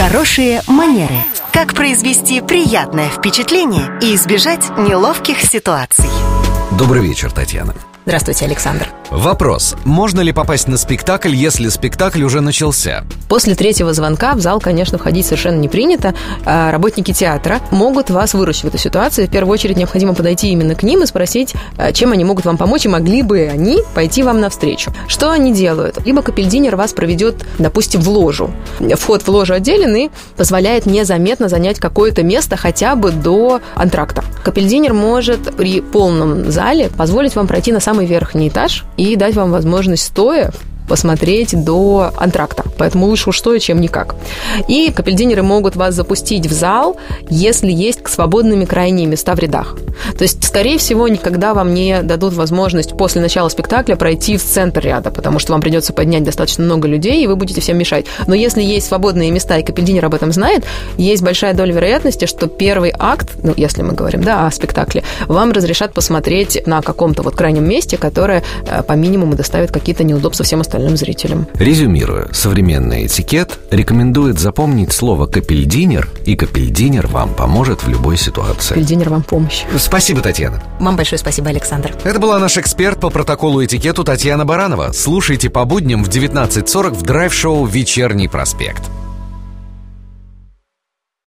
Хорошие манеры. Как произвести приятное впечатление и избежать неловких ситуаций. Добрый вечер, Татьяна. Здравствуйте, Александр. Вопрос. Можно ли попасть на спектакль, если спектакль уже начался? После третьего звонка в зал, конечно, входить совершенно не принято. А работники театра могут вас выручить в этой ситуации. В первую очередь необходимо подойти именно к ним и спросить, а, чем они могут вам помочь, и могли бы они пойти вам навстречу. Что они делают? Либо капельдинер вас проведет, допустим, в ложу. Вход в ложу отделен и позволяет незаметно занять какое-то место хотя бы до антракта. Капельдинер может при полном зале позволить вам пройти на самый верхний этаж и дать вам возможность стоя посмотреть до антракта. Поэтому лучше уж стоя, чем никак. И капельдинеры могут вас запустить в зал, если есть свободными крайние места в рядах. То есть, скорее всего, никогда вам не дадут возможность после начала спектакля пройти в центр ряда, потому что вам придется поднять достаточно много людей, и вы будете всем мешать. Но если есть свободные места, и капельдинер об этом знает, есть большая доля вероятности, что первый акт, ну, если мы говорим, да, о спектакле, вам разрешат посмотреть на каком-то вот крайнем месте, которое э, по минимуму доставит какие-то неудобства всем остальным зрителям. Резюмируя, современный этикет рекомендует запомнить слово «капельдинер», и капельдинер вам поможет в любой ситуации. Капельдинер вам помощь. Спасибо, Татьяна. Вам большое спасибо, Александр. Это была наш эксперт по протоколу этикету Татьяна Баранова. Слушайте по будням в 19.40 в драйв-шоу «Вечерний проспект».